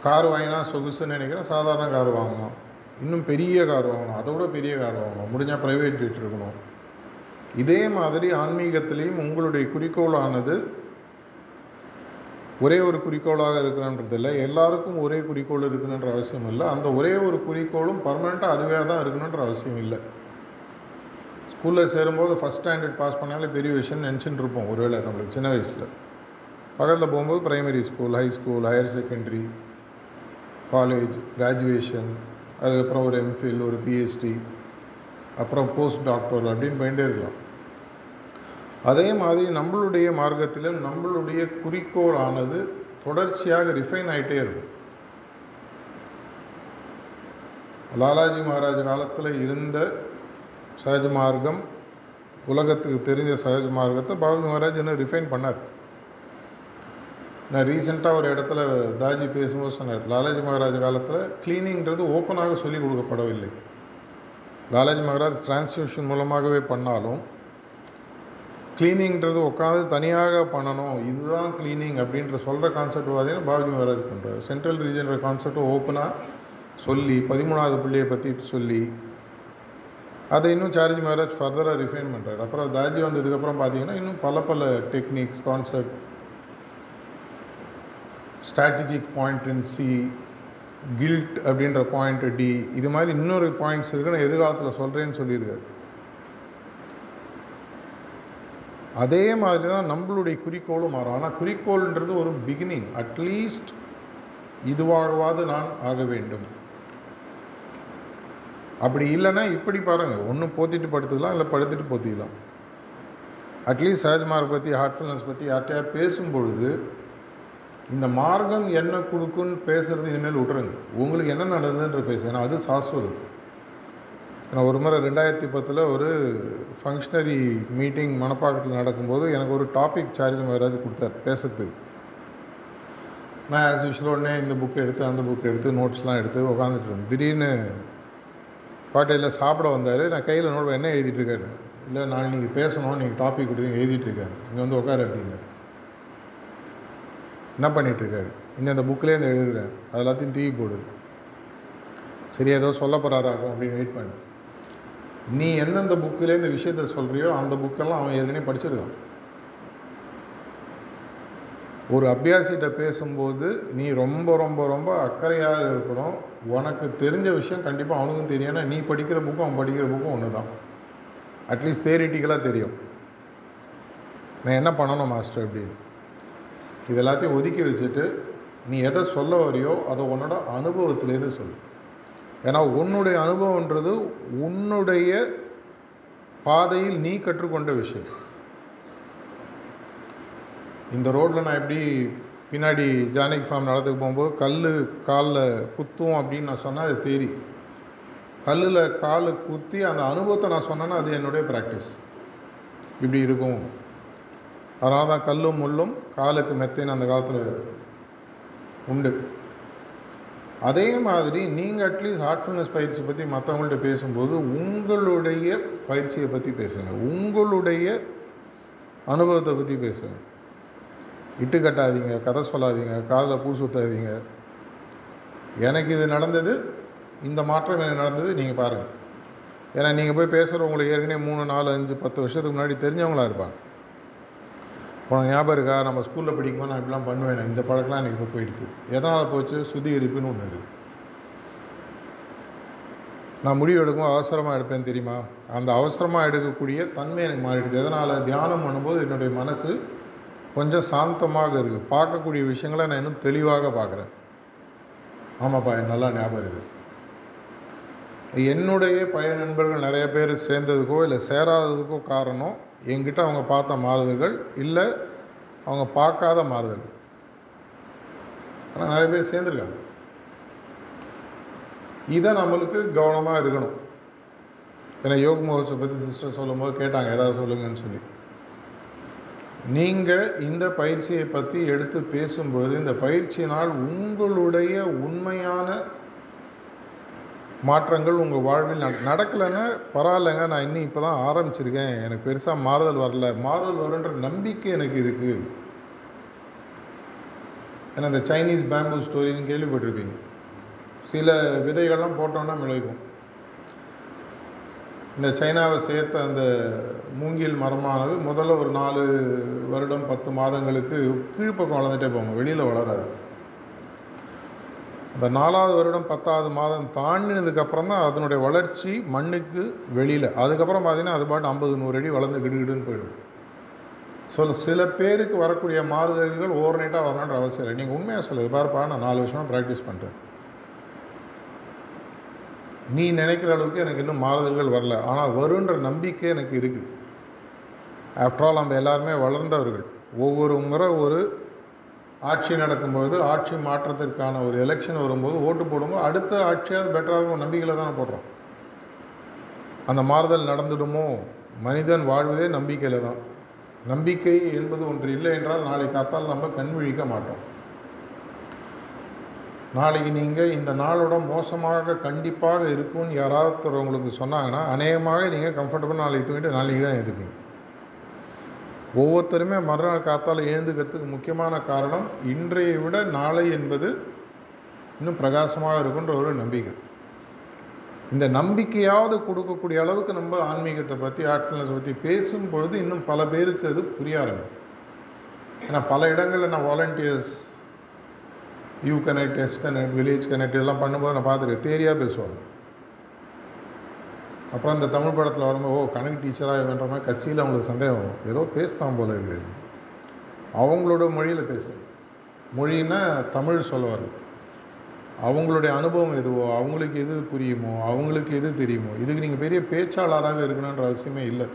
கார் வாங்கினா சொகுசுன்னு நினைக்கிறேன் சாதாரண கார் வாங்கணும். இன்னும் பெரிய கார் வாங்கணும். அதை விட பெரிய கார் வாங்கணும். முடிஞ்சால் ப்ரைவேட் ஜெட் இருக்கணும். இதே மாதிரி ஆன்மீகத்திலையும் உங்களுடைய குறிக்கோளானது ஒரே ஒரு குறிக்கோளாக இருக்கணுன்றதில்லை எல்லாருக்கும் ஒரே குறிக்கோள் இருக்கணுன்ற அவசியம் இல்லை. அந்த ஒரே ஒரு குறிக்கோளும் பர்மனெண்ட்டாக அதுவே தான் இருக்கணுன்ற அவசியம் இல்லை. ஸ்கூலில் சேரும்போது ஃபஸ்ட் ஸ்டாண்டர்ட் பாஸ் பண்ணாலே பெரிய விஷயம்னு நினச்சின்னு இருப்போம். ஒருவேளை நம்மளுக்கு சின்ன வயசில். பக்கத்தில் போகும்போது primary school high school higher secondary college graduation அதுக்கப்புறம் ஒரு எம்ஃபில் ஒரு பிஹெச்டி அப்புறம் போஸ்ட் டாக்டர் அப்படின்னு போயிட்டே இருக்கலாம். அதே மாதிரி நம்மளுடைய மார்க்கத்திலும் நம்மளுடைய குறிக்கோள் ஆனது தொடர்ச்சியாக ரிஃபைன் ஆகிட்டே இருக்கும். லாலாஜி மகாராஜ் காலத்தில் இருந்த சஹஜ மார்க்கம் உலகத்துக்கு தெரிஞ்ச சஹஜ் மார்க்கத்தை பாபு மகாராஜ் இன்னும் ரிஃபைன் பண்ணார். நான் ரீசெண்டாக ஒரு இடத்துல தாஜி பேசும்போது சொன்னார் லாலாஜி மகாராஜ் காலத்தில் க்ளீனிங்கிறது ஓப்பனாக சொல்லிக் கொடுக்கப்படவில்லை. லாலாஜி மகாராஜ் டிரான்ஸ்மிஷன் மூலமாகவே பண்ணாலும் க்ளீனிங்கிறது உட்காந்து தனியாக பண்ணணும். இதுதான் க்ளீனிங் அப்படின்ற சொல்கிற கான்செப்ட் பார்த்தீங்கன்னா பாபுஜி மகாராஜ் பண்ணுறாரு சென்ட்ரல் ரீஜன்ற கான்செப்ட் ஓப்பனாக சொல்லி பதிமூணாவது பிள்ளையை பற்றி சொல்லி அதை இன்னும் சார்ஜி மகாராஜ் ஃபர்தராக ரிஃபைன் பண்ணுறாரு அப்புறம் தாஜி வந்ததுக்கப்புறம் பார்த்தீங்கன்னா இன்னும் பல பல techniques concept strategic point in C கில்ட் அப்படின்ற பாயிண்ட் டி இது மாதிரி இன்னொரு பாயிண்ட்ஸ் இருக்குன்னு எதிர்காலத்தில் சொல்கிறேன்னு சொல்லியிருக்காரு. அதே மாதிரி தான் நம்மளுடைய குறிக்கோளும் மாறும். ஆனால் குறிக்கோள்ன்றது ஒரு பிகினிங் அட்லீஸ்ட் இதுவாகவாது நான் ஆக வேண்டும். அப்படி இல்லைன்னா இப்படி பாருங்கள் ஒன்று போத்திட்டு படுத்துக்கலாம் இல்லை படுத்துட்டு போத்திக்கலாம். அட்லீஸ்ட் சஹஜ்மார்க் பற்றி ஹார்ட்ஃபுல்னஸ் பற்றி யார்கிட்டயா பேசும்பொழுது இந்த மார்க்கம் என்ன கொடுக்குன்னு பேசுகிறது இனிமேல் விட்டுருங்க. உங்களுக்கு என்ன நடந்ததுன்ற பேசுவேன் அது சாஸ்வதம். நான் ஒரு முறை ரெண்டாயிரத்தி பத்தில் ஒரு ஃபங்க்ஷனரி மீட்டிங் மணப்பாக்கத்தில் நடக்கும்போது எனக்கு ஒரு டாபிக் சார்ஜ் யாராவது கொடுத்தார் பேசுறதுக்கு. நான் ஆஸ் யூஷுவல் உடனே இந்த புக் எடுத்து அந்த புக் எடுத்து நோட்ஸ்லாம் எடுத்து உட்காந்துட்டு இருந்தேன். திடீர்னு பாட்டையில் சாப்பிட வந்தார். நான் கையில் நோட் என்ன எழுதிட்டுருக்காரு இல்லை நான் நீங்கள் பேசணும். நீங்கள் டாபிக் கொடுத்து எழுதிட்டு இங்கே வந்து உட்காரு அப்படின்னாரு. என்ன பண்ணிகிட்ருக்காரு இந்த அந்த புக்கிலே இந்த எழுதுகிறேன் அது எல்லாத்தையும் தூக்கி போடு. சரி ஏதோ சொல்ல போகிறாராக்கும் அப்படின்னு வெயிட் பண்ணேன். நீ எந்தெந்த புக்கில் இந்த விஷயத்த சொல்கிறியோ அந்த புக்கெல்லாம் அவன் ஏற்கனவே படிச்சிருக்கான். ஒரு அபியாசிகிட்ட பேசும்போது நீ ரொம்ப ரொம்ப ரொம்ப அக்கறையாக இருக்கணும். உனக்கு தெரிஞ்ச விஷயம் கண்டிப்பாக அவனுக்கும் தெரியும். நீ படிக்கிற புக்கும் அவன் படிக்கிற புக்கும் ஒன்று தான் அட்லீஸ்ட் தேரிட்டிக்கலாக தெரியும். நான் என்ன பண்ணணும் மாஸ்டர் அப்படின்னு? இது எல்லாத்தையும் ஒதுக்கி வச்சுட்டு நீ எதை சொல்ல வரியோ அதை உன்னோட அனுபவத்திலேருந்து சொல்லு. ஏன்னா உன்னுடைய அனுபவன்றது உன்னுடைய பாதையில் நீ கற்றுக்கொண்ட விஷயம். இந்த ரோட்டில் நான் எப்படி பின்னாடி ஜானகி ஃபார்ம் நடத்துக்கு போகும்போது கல் காலில் குத்தும் அப்படின்னு நான் சொன்னால் அது தேரி. கல்லில் காலு குத்தி அந்த அனுபவத்தை நான் சொன்னேன்னா அது என்னுடைய ப்ராக்டிஸ் இப்படி இருக்கும். அதனால தான் கல்லும் முள்ளும் காலுக்கு மெத்தைன்னு அந்த காலத்தில் உண்டு. அதே மாதிரி நீங்கள் அட்லீஸ்ட் ஹார்ட்ஃபுல்னஸ் பயிற்சி பற்றி மற்றவங்கள்ட்ட பேசும்போது உங்களுடைய பயிற்சியை பற்றி பேசுங்க. உங்களுடைய அனுபவத்தை பற்றி பேசுங்க. இட்டு கட்டாதீங்க கதை சொல்லாதீங்க காதில் பூ சுத்தாதீங்க. எனக்கு இது நடந்தது இந்த மாற்றம் எனக்கு நடந்தது நீங்கள் பாருங்கள் ஏன்னா நீங்கள் போய் பேசுகிறவங்களுக்கு ஏற்கனவே மூணு நாலு அஞ்சு பத்து வருஷத்துக்கு முன்னாடி தெரிஞ்சவங்களா இருப்பாங்க. உனக்கு ஞாபகம் இருக்கா? நம்ம ஸ்கூலில் படிக்கும்போது நான் இப்படிலாம் பண்ணுவேன். இந்த பழக்கம்லாம் எனக்கு இப்போ போயிடுது எதனால் போச்சு? சுத்திகரிப்புன்னு ஒன்று இருக்குது நான் முடிவு எடுக்கும் அவசரமாக எடுப்பேன் தெரியுமா? அந்த அவசரமாக எடுக்கக்கூடிய தன்மை எனக்கு மாறிடுது. எதனால்? தியானம் பண்ணும்போது என்னுடைய மனசு கொஞ்சம் சாந்தமாக இருக்குது பார்க்கக்கூடிய விஷயங்களை நான் இன்னும் தெளிவாக பார்க்குறேன். ஆமாப்பா எனக்கு நல்லா ஞாபகம் இருக்குது என்னுடைய பழைய நண்பர்கள் நிறைய பேர் சேர்ந்ததுக்கோ இல்லை சேராததுக்கோ காரணம் என்கிட்ட அவங்க பார்த்த மாறுதல்கள் இல்லை அவங்க பார்க்காத மாறுதல்கள். ஆனால் நிறைய பேர் சேர்ந்துருக்காங்க. இதை நம்மளுக்கு கவனமாக இருக்கணும். ஏன்னா யோக மகோத்சவ பற்றி சிஸ்டர் சொல்லும்போது கேட்டாங்க ஏதாவது சொல்லுங்கன்னு சொல்லி. நீங்கள் இந்த பயிற்சியை பற்றி எடுத்து பேசும்பொழுது இந்த பயிற்சியினால் உங்களுடைய உண்மையான மாற்றங்கள் உங்கள் வாழ்வில் நட நடக்கலைன்னா பரவாயில்லைங்க. நான் இன்னும் இப்போ தான் ஆரம்பிச்சிருக்கேன். எனக்கு பெருசாக மாறுதல் வரல. மாறுதல் வருன்ற நம்பிக்கை எனக்கு இருக்குது ஏன்னா இந்த சைனீஸ் பேம்பு ஸ்டோரின்னு கேள்விப்பட்டிருப்பீங்க. சில விதைகள்லாம் போட்டோன்னா விளைவிக்கும் இந்த சைனாவை சேர்த்த அந்த மூங்கில் மரமானது முதல்ல ஒரு நாலு வருடம் பத்து மாதங்களுக்கு கீழ்ப்பக்கம் வளர்ந்துட்டே போங்க வெளியில் வளராது. அந்த நாலாவது வருடம் பத்தாவது மாதம் தாண்டினதுக்கப்புறம் தான் அதனுடைய வளர்ச்சி மண்ணுக்கு வெளியில். அதுக்கப்புறம் பார்த்தீங்கன்னா அது பாட்டு ஐம்பது நூறு அடி வளர்ந்து கிடுகிடுன்னு போயிடும். ஸோ சில பேருக்கு வரக்கூடிய மாறுதல்கள் ஓவர் நைட்டாக வரணுன்ற அவசியம் இல்லை. நீங்கள் உண்மையாக சொல்லுது பாருப்பா நான் நாலு வருஷமாக ப்ராக்டிஸ் பண்ணுறேன் நீ நினைக்கிற அளவுக்கு எனக்கு இன்னும் மாறுதல்கள் வரல. ஆனால் வருன்ற நம்பிக்கை எனக்கு இருக்குது ஆஃப்டர் ஆல் நம்ம எல்லாருமே வளர்ந்தவர்கள். ஒவ்வொரு முறை ஒரு ஆட்சி நடக்கும்போது ஆட்சி மாற்றத்திற்கான ஒரு எலெக்ஷன் வரும்போது ஓட்டு போடும்போது அடுத்த ஆட்சியாவது பெட்டராக இருக்கும் நம்பிக்கையில் தானே போடுறோம். அந்த மாறுதல் நடந்துடுமோ? மனிதன் வாழ்வதே நம்பிக்கையில் தான். நம்பிக்கை என்பது ஒன்று இல்லை என்றால் நாளை காத்தால் நம்ம கண் விழிக்க மாட்டோம். நாளைக்கு நீங்கள் இந்த நாளோட மோசமாக கண்டிப்பாக இருக்கும்னு யாராவது உங்களுக்கு சொன்னாங்கன்னா அநேகமாக நீங்கள் கம்ஃபர்டபுள் நாளைக்கு தூங்கிட்டு நாளைக்கு தான் எதுப்பீங்க ஒவ்வொருத்தருமே மறுநாள் காத்தால் எழுந்துக்கிறதுக்கு முக்கியமான காரணம் இன்றைய விட நாளை என்பது இன்னும் பிரகாசமாக இருக்குன்ற ஒரு நம்பிக்கை. இந்த நம்பிக்கையாவது கொடுக்கக்கூடிய அளவுக்கு நம்ம ஆன்மீகத்தை பற்றி ஆர்ட்ஃபுல்னஸ் பற்றி பேசும் பொழுது இன்னும் பல பேருக்கு அது புரிய ஆரம்பிக்கும். ஏன்னா பல இடங்களில் நான் volunteers U connect S connect village connect இதெல்லாம் பண்ணும்போது நான் பார்த்துருக்கேன் தேரியாக பேசுவாங்க. அப்புறம் அந்த தமிழ் படத்தில் வரும்போது ஓ கணக்கு டீச்சராக வேண்ட மாதிரி கட்சியில் அவங்களுக்கு சந்தேகம் ஏதோ பேசினான் போல இருக்குது அவங்களோட மொழியில் பேசு மொழின்னா தமிழ் சொல்லுவார் அவங்களுடைய அனுபவம் எதுவோ அவங்களுக்கு எது புரியுமோ அவங்களுக்கு எது தெரியுமோ இதுக்கு நீங்கள் பெரிய பேச்சாளராக இருக்கணுன்ற அவசியமே இல்லை.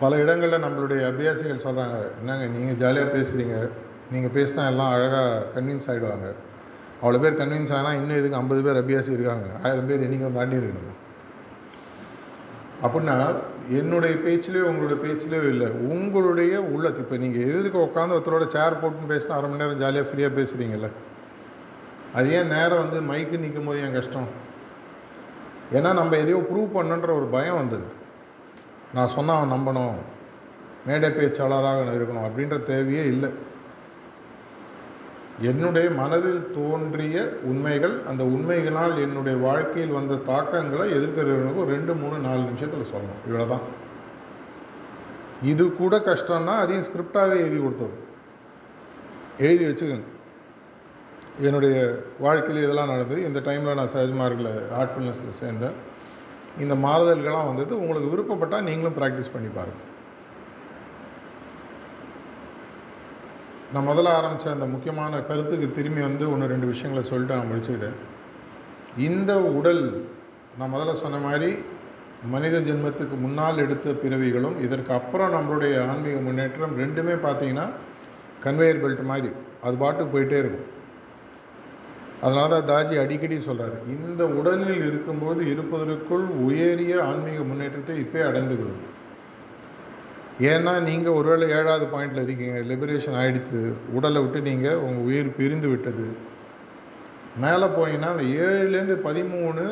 பல இடங்களில் நம்மளுடைய அபியாசிகள் சொல்கிறாங்க என்னங்க நீங்கள் ஜாலியாக பேசுகிறீங்க நீங்கள் பேசினா எல்லாம் அழகாக கன்வின்ஸ் ஆகிடுவாங்க அவ்வளோ பேர் கன்வின்ஸ் ஆனால் இன்னும் இதுக்கு ஐம்பது பேர் அபியாசி இருக்காங்க? ஆயிரம் பேர் இன்றைக்கி வந்து தாண்டி இருக்கணும் அப்படின்னா என்னுடைய பேச்சிலேயோ உங்களுடைய பேச்சிலேயோ இல்லை. உங்களுடைய உள்ளத்து இப்போ நீங்கள் எதிர்க்க உட்காந்து ஒருத்தரோட சேர் போட்டுன்னு பேசினா அரை மணி நேரம் ஜாலியாக ஃப்ரீயாக பேசுகிறீங்கள அது ஏன் நேரம் வந்து மைக்கு நிற்கும் போது ஏன் கஷ்டம்? ஏன்னா நம்ம எதையோ ப்ரூவ் பண்ணுன்ற ஒரு பயம் வந்துடுது நான் சொன்னால் அவன் நம்பணும். மேடை பேச்சாளராக இருக்கணும் அப்படின்ற தேவையே இல்லை. என்னுடைய மனதில் தோன்றிய உண்மைகள் அந்த உண்மைகளால் என்னுடைய வாழ்க்கையில் வந்த தாக்கங்களை எதிர்க்கிறவனுக்கு ரெண்டு மூணு நாலு நிமிஷத்தில் சொல்லணும். இவ்வளோ தான் இது கூட கஷ்டம்னா அதையும் ஸ்கிரிப்டாகவே எழுதி கொடுத்துரும். எழுதி வச்சுக்கோங்க. என்னுடைய வாழ்க்கையில் இதெல்லாம் நடந்தது. இந்த டைமில் நான் சஹஜ்மார்க்கில் ஆர்ட்ஃபுல்னஸில் சேர்ந்தேன். இந்த மாறுதல்கள்லாம் வந்தது. உங்களுக்கு விருப்பப்பட்டால் நீங்களும் ப்ராக்டிஸ் பண்ணி பாருங்கள் நான் முதல்ல ஆரம்பித்த அந்த முக்கியமான கருத்துக்கு திரும்பி வந்து ஒன்று ரெண்டு விஷயங்களை சொல்லிட்டு நான் முடிச்சுக்கிறேன் இந்த உடல் நான் முதல்ல சொன்ன மாதிரி மனித ஜென்மத்துக்கு முன்னால் எடுத்த பிறவிகளும் இதற்கு அப்புறம் நம்மளுடைய ஆன்மீக முன்னேற்றம் ரெண்டுமே பார்த்தீங்கன்னா கன்வேயர் பெல்ட் மாதிரி அது பாட்டுக்கு போயிட்டே இருக்கும். அதனால தான் தாஜி அடிக்கடி சொல்கிறார் இந்த உடலில் இருக்கும்போது இருப்பதற்குள் உயரிய ஆன்மீக முன்னேற்றத்தை இப்போ அடைந்து கொள்ளும். ஏன்னா நீங்கள் ஒருவேளை ஏழாவது பாயிண்டில் இருக்கீங்க லிபரேஷன் ஆகிடுத்து உடலை விட்டு நீங்கள் உங்கள் உயிர் பிரிந்து விட்டது. மேலே போனீங்கன்னா அந்த ஏழுலேருந்து பதிமூணு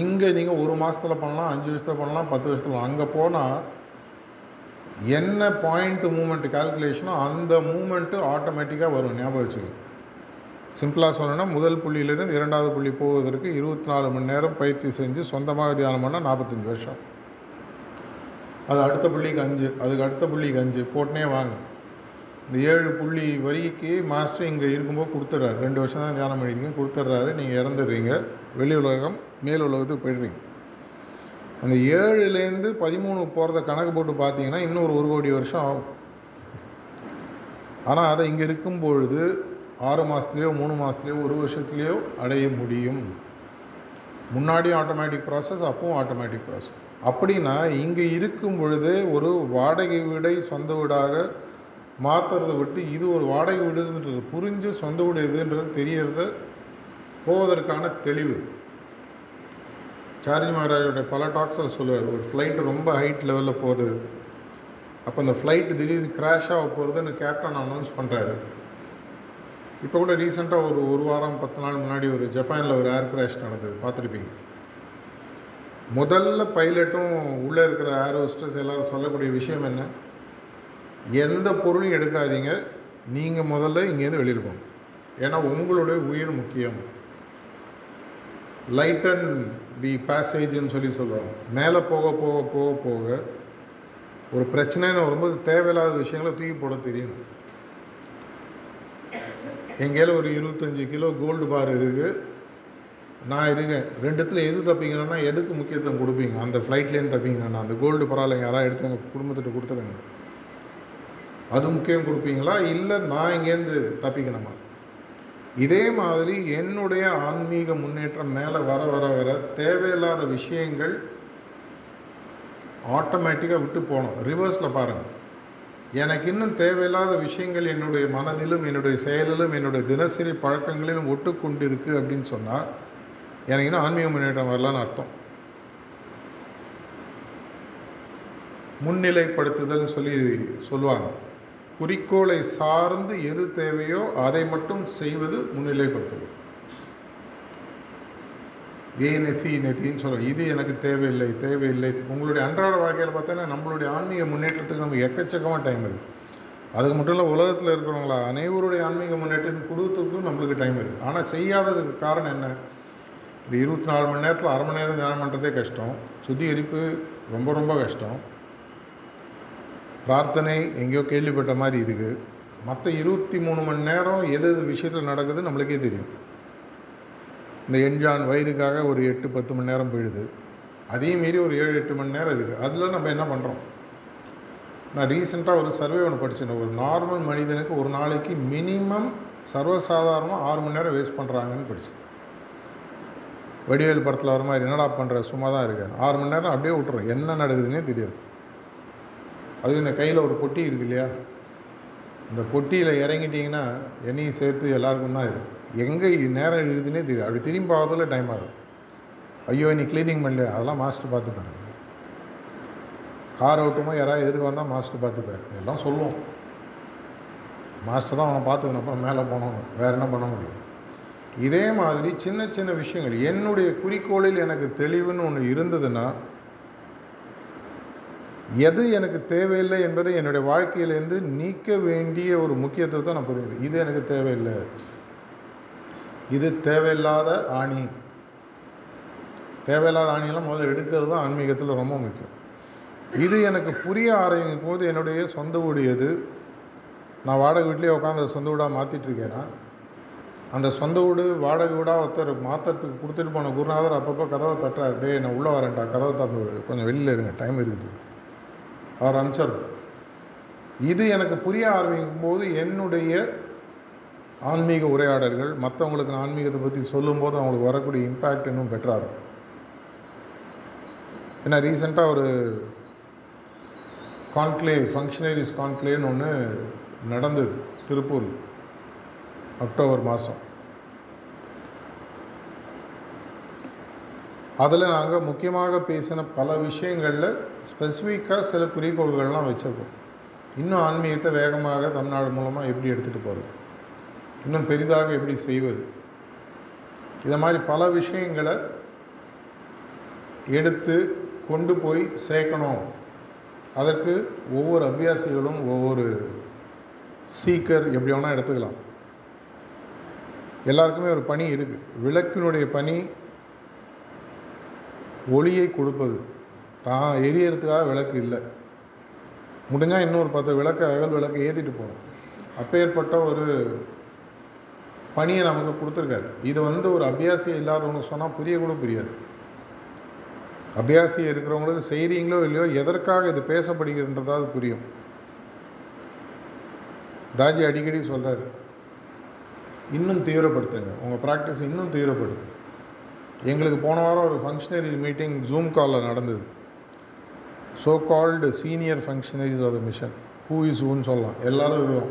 இங்கே நீங்கள் ஒரு மாதத்தில் பண்ணலாம் அஞ்சு வருஷத்தில் பண்ணலாம் பத்து வருஷத்தில் அங்கே போனால் என்ன பாயிண்ட் மூமெண்ட் கால்குலேஷனோ அந்த மூமெண்ட்டு ஆட்டோமேட்டிக்காக வரும் ஞாபகம் வச்சுக்கோங்க. சிம்பிளாக சொன்னோன்னா முதல் புள்ளியிலிருந்து இரண்டாவது புள்ளி போவதற்கு இருபத்தி நாலு மணி நேரம் பயிற்சி செஞ்சு சொந்தமாக தியானம் பண்ணால் நாற்பத்தஞ்சு வருஷம். அது அடுத்த புள்ளிக்கு அஞ்சு அதுக்கு அடுத்த புள்ளிக்கு அஞ்சு போட்டுனே வாங்க. இந்த ஏழு புள்ளி வரிக்கு மாஸ்டர் இங்கே இருக்கும்போது கொடுத்துட்றாரு. ரெண்டு வருஷம் தான் தியானம் பண்ணியிருக்கீங்க கொடுத்துட்றாரு. நீங்கள் இறந்துடுறீங்க. வெளி உலகம் மேல் உலகத்துக்கு போயிடுறீங்க. அந்த ஏழுலேருந்து பதிமூணு போகிறத கணக்கு போட்டு பார்த்தீங்கன்னா இன்னும் ஒரு ஒரு கோடி வருஷம் ஆகும். ஆனால் அதை இங்கே இருக்கும் பொழுது ஆறு மாதத்துலேயோ மூணு மாதத்துலேயோ ஒரு வருஷத்துலேயோ அடைய முடியும். முன்னாடியும் ஆட்டோமேட்டிக் ப்ராசஸ் அப்பவும் ஆட்டோமேட்டிக் ப்ராசஸ் அப்படின்னா இங்கே இருக்கும் பொழுதே ஒரு வாடகை வீடை சொந்த வீடாக மாற்றுறதை விட்டு இது ஒரு வாடகை வீடுன்றது புரிஞ்சு சொந்த வீடு எதுன்றது தெரியறத போவதற்கான தெளிவு. சார்ஜி மகாராஜோட பல டாக்ஸில் சொல்லுவார் ஒரு ஃப்ளைட்டு ரொம்ப ஹைட் லெவலில் போகிறது அப்போ அந்த ஃப்ளைட்டு திடீர்னு கிராஷ் ஆக போகிறதுன்னு கேப்டன் அனௌன்ஸ் பண்ணுறாரு இப்போ கூட ரீசெண்டாக ஒரு ஒரு வாரம் பத்து நாள் முன்னாடி ஒரு ஜப்பானில் ஒரு ஏர் கிராஷ் நடந்தது பார்த்துருப்பீங்க. முதல்ல பைலட்டும் உள்ளே இருக்கிற ஏர் ஹோஸ்டர்ஸ் எல்லோரும் சொல்லக்கூடிய விஷயம் என்ன? எந்த பொருளையும் எடுக்காதீங்க. நீங்கள் முதல்ல இங்கேருந்து வெளியில் போங்க. ஏன்னா உங்களுடைய உயிர் முக்கியம். லைட்டன் தி பேசேஜ்னு சொல்லி சொல்லுவாங்க மேலே போக போக போக போக ஒரு பிரச்சனைன்னு வரும்போது தேவையில்லாத விஷயங்களை தூக்கி போட தெரியணும். எங்கேயாலும் ஒரு இருபத்தஞ்சி கிலோ கோல்டு பார் இருக்குது நான் இருங்க ரெண்டுத்தில் எது தப்பிங்கன்னா எதுக்கு முக்கியத்துவம் கொடுப்பீங்க? அந்த ஃப்ளைட்லேருந்து தப்பிங்கன்னா அந்த கோல்டு பரவாயில்ல யாராவது எடுத்து எங்கள் குடும்பத்திட்ட கொடுத்துருங்க. அது முக்கியம் கொடுப்பீங்களா? இல்லை நான் இங்கேருந்து தப்பிக்கணுமா? இதே மாதிரி என்னுடைய ஆன்மீக முன்னேற்றம் மேலே வர வர வர தேவையில்லாத விஷயங்கள் ஆட்டோமேட்டிக்காக விட்டு போகணும். ரிவர்ஸில் பாருங்கள் எனக்கு இன்னும் தேவையில்லாத விஷயங்கள் என்னுடைய மனதிலும் என்னுடைய செயலிலும் என்னுடைய தினசரி பழக்கங்களிலும் ஒட்டு இருக்குது அப்படின்னு சொன்னால் எனக்கு ஆன்மீக முன்னேற்றம் வரலான்னு அர்த்தம். முன்னிலைப்படுத்துதல்னு சொல்லி சொல்லுவாங்க. குறிக்கோளை சார்ந்து எது தேவையோ அதை மட்டும் செய்வது முன்னிலைப்படுத்துதல். ஏ நெத்தி நெத்தின்னு சொல்கிறோம் இது எனக்கு தேவையில்லை தேவையில்லை. உங்களுடைய அன்றாட வாழ்க்கையில் பார்த்தோன்னா நம்மளுடைய ஆன்மீக முன்னேற்றத்துக்கு நமக்கு எக்கச்சக்கமாக டைம் இருக்குது அதுக்கு மட்டும் இல்லை உலகத்தில் இருக்கிறவங்களா அனைவருடைய ஆன்மீக முன்னேற்றத்தின் குடும்பத்துக்கும் நம்மளுக்கு டைம் இருக்குது ஆனால் செய்யாததுக்கு காரணம் என்ன? இந்த இருபத்தி நாலு மணி நேரத்தில் அரை மணி நேரம் தியானம் பண்ணுறதே கஷ்டம். சுத்திகரிப்பு ரொம்ப ரொம்ப கஷ்டம். பிரார்த்தனை எங்கேயோ கேள்விப்பட்ட மாதிரி இருக்குது மற்ற இருபத்தி மூணு மணி நேரம் எது எது விஷயத்தில் நடக்குது நம்மளுக்கே தெரியும். இந்த எண்ஜான் வயிறுக்காக ஒரு எட்டு பத்து மணி நேரம் போயிடுது. அதையும் மீறி ஒரு ஏழு எட்டு மணி நேரம் இருக்குது அதில் நம்ம என்ன பண்ணுறோம் நான் ரீசெண்டாக ஒரு சர்வே ஒன்று படித்தேன் ஒரு நார்மல் மனிதனுக்கு ஒரு நாளைக்கு மினிமம் சர்வசாதாரணமாக ஆறு மணி நேரம் வேஸ்ட் பண்ணுறாங்கன்னு படித்தேன் வடிவேல் படத்தில் வர மாதிரி என்னடா பண்ணுற சும்மா தான் இருக்கேன் ஆறு மணி நேரம் அப்படியே விட்டுறோம் என்ன நடக்குதுன்னே தெரியாது. அதுவும் இந்த கையில் ஒரு பொட்டி இருக்கு இல்லையா? இந்த பொட்டியில் இறங்கிட்டிங்கன்னா என்னையும் சேர்த்து எல்லாருக்கும் தான் இது. எங்கே நேரம் இருக்குதுன்னே தெரியும் அப்படி திரும்பி பார்க்கறதுல டைம் ஆகும். ஐயோ நீ க்ளீனிங் பண்ணலையா? அதெல்லாம் மாஸ்டர் பார்த்துப்பாரு கார் ஓட்டுமோ யாராவது எதிர்க்க வந்தால் மாஸ்டர் பார்த்துப்பாரு எல்லாம் சொல்லுவோம். மாஸ்டர் தான் அவனை பார்த்துக்கணும். அப்புறம் மேலே போனோம் வேறு என்ன பண்ண முடியும்? இதே மாதிரி சின்ன சின்ன விஷயங்கள். என்னுடைய குறிக்கோளில் எனக்கு தெளிவுன்னு ஒன்று இருந்ததுன்னா எது எனக்கு தேவையில்லை என்பதை என்னுடைய வாழ்க்கையிலேருந்து நீக்க வேண்டிய ஒரு முக்கியத்துவத்தை நான் பதிவு இது எனக்கு தேவையில்லை. இது தேவையில்லாத ஆணி. தேவையில்லாத ஆணியெல்லாம் முதல்ல எடுக்கிறது தான் ஆன்மீகத்தில் ரொம்ப முக்கியம். இது எனக்கு புரிய ஆரம்பிக்கும் போது என்னுடைய சொந்த வீடு எது? நான் வாடகை வீட்லேயே உட்காந்து சொந்த வீடாக மாற்றிட்டுருக்கேன்னா அந்த சொந்த வீடு வாடகை வீடாக ஒருத்தர் மாத்திரத்துக்கு கொடுத்துட்டு போன குருநாதர் அப்பப்போ கதவை தட்டுறாரு. டே நான் உள்ளே வரேன்டா கதவை திறந்து விடு. கொஞ்சம் வெளியில் இருங்க டைம் இருக்குது. அவர் அமிச்சர் இது எனக்கு புரிய ஆரம்பிக்கும் போது என்னுடைய ஆன்மீக உரையாடல்கள் மற்றவங்களுக்கு நான் ஆன்மீகத்தை பற்றி சொல்லும்போது அவங்களுக்கு வரக்கூடிய இம்பேக்ட் இன்னும் பெட்டராக இருக்கும் ஏன்னா ரீசெண்டாக ஒரு கான்க்ளேவ் ஃபங்க்ஷனரிஸ் கான்க்ளேவ்னு ஒன்று நடந்தது திருப்பூர். அக்டோபர் மாதம். அதில் நாங்கள் முக்கியமாக பேசின பல விஷயங்களில் ஸ்பெசிஃபிக்காக சில குறிக்கோள்கள்லாம் வச்சுருக்கோம். இன்னும் ஆன்மீகத்தை வேகமாக தமிழ்நாடு மூலமாக எப்படி எடுத்துகிட்டு போகிறது இன்னும் பெரிதாக எப்படி செய்வது? இதை மாதிரி பல விஷயங்களை எடுத்து கொண்டு போய் சேர்க்கணும். அதற்கு ஒவ்வொரு அபியாசிகளும் ஒவ்வொரு சீக்கர் எப்படி வேணால் எடுத்துக்கலாம். எல்லாருக்குமே ஒரு பணி இருக்குது விளக்கினுடைய பணி ஒளியை கொடுப்பது. தான் எரியறதுக்காக விளக்கு இல்லை. முடிஞ்சால் இன்னொரு பத்து விளக்கு அகல் விளக்கு ஏற்றிட்டு போகணும். அப்பேற்பட்ட ஒரு பணியை நமக்கு கொடுத்துருக்காரு. இது வந்து ஒரு அபியாசியம் இல்லாதவங்க சொன்னால் புரிய கூட புரியாது. அபியாசியம் இருக்கிறவங்களுக்கு செய்கிறீங்களோ இல்லையோ எதற்காக இது பேசப்படுகிறன்றதாவது புரியும். தாஜி அடிக்கடி சொல்கிறாரு இன்னும் தீவிரப்படுத்துங்க. உங்கள் ப்ராக்டிஸ் இன்னும் தீவிரப்படுத்து. எங்களுக்கு போன வாரம் ஒரு ஃபங்க்ஷனரி மீட்டிங் ஜூம் காலில் நடந்தது. So called senior functionaries of the mission who is ஹூன்னு சொல்லலாம். எல்லோரும் இருக்கோம்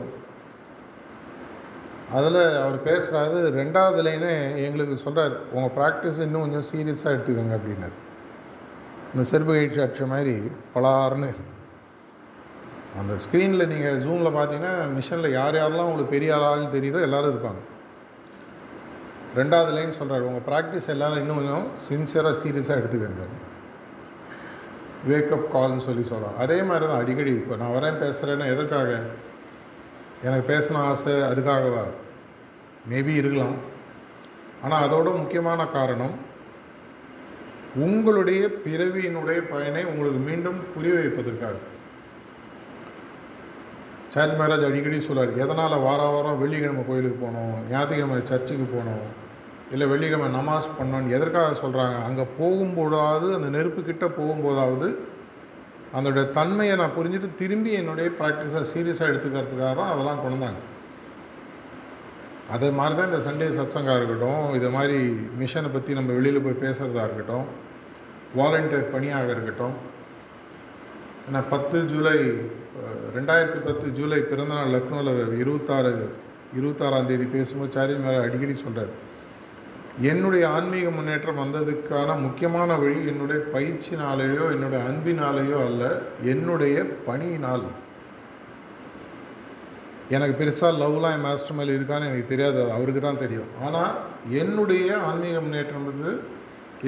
அதில் அவர் பேசுகிறாரு ரெண்டாவது லைனே எங்களுக்கு சொல்கிறார் உங்கள் ப்ராக்டிஸ் இன்னும் கொஞ்சம் சீரியஸாக எடுத்துக்கோங்க அப்படின்னாரு. இந்த செருப்பு கயிற்சி அடிச்ச மாதிரி பலார்னு. அந்த ஸ்க்ரீனில் நீங்கள் ஜூமில் பார்த்தீங்கன்னா மிஷனில் யார் யாரெல்லாம் உங்களுக்கு பெரிய ஆள் தெரியுதோ எல்லோரும் இருப்பாங்க. ரெண்டாவது லைன் சொல்கிறார் உங்கள் ப்ராக்டிஸ் எல்லோரும் இன்னும் கொஞ்சம் சின்சியராக சீரியஸாக எடுத்துக்கோங்க. வேக்கப் கால்னு சொல்லி சொல்கிறார் அதே மாதிரி தான் அடிக்கடி இப்போ நான் வரேன் பேசுகிறேன்னா எதற்காக? எனக்கு பேசின ஆசை அதுக்காகவா? மேபி இருக்கலாம். ஆனால் அதோட முக்கியமான காரணம் உங்களுடைய பிறவியினுடைய பயனை உங்களுக்கு மீண்டும் புரிய வைப்பதற்காக. சாரி மகாராஜ் அடிக்கடி சொல்கிறார் எதனால் வார வாரம் வெள்ளிக்கிழமை கோயிலுக்கு போனோம் ஞாயிற்றுக்கிழமை சர்ச்சுக்கு போகணும் இல்லை வெள்ளிக்கிழமை நமாஸ் பண்ணோன்னு எதற்காக சொல்கிறாங்க அங்கே போகும்போதாவது அந்த நெருப்புக்கிட்ட போகும்போதாவது அதனுடைய தன்மையை நான் புரிஞ்சுட்டு திரும்பி என்னுடைய ப்ராக்டிஸை சீரியஸாக எடுத்துக்கிறதுக்காக தான் அதெல்லாம் கொண்டாங்க அதை மாதிரி தான் இந்த சண்டே சத்சங்கா இருக்கட்டும் இதை மாதிரி மிஷனை பற்றி நம்ம வெளியில் போய் பேசுகிறதா இருக்கட்டும் வாலண்டியர் பணியாக இருக்கட்டும். ஏன்னா பத்து ஜூலை ரெண்டாயிரத்தி பத்து ஜூலை பிறந்தநாள் லக்னோவில் இருபத்தாறு இருபத்தாறாம் தேதி பேசும்போது சாரி மேலே அடிக்கடி சொல்கிறார் என்னுடைய ஆன்மீக முன்னேற்றம் வந்ததுக்கான முக்கியமான வழி என்னுடைய பயிற்சினாலேயோ என்னுடைய அன்பினாலேயோ அல்ல என்னுடைய பணியினால். எனக்கு பெருசாக லவ்லாம் என் மாஸ்டர் மேலே இருக்கான்னு எனக்கு தெரியாது அது அவருக்கு தான் தெரியும். ஆனால் என்னுடைய ஆன்மீக முன்னேற்றம்ன்றது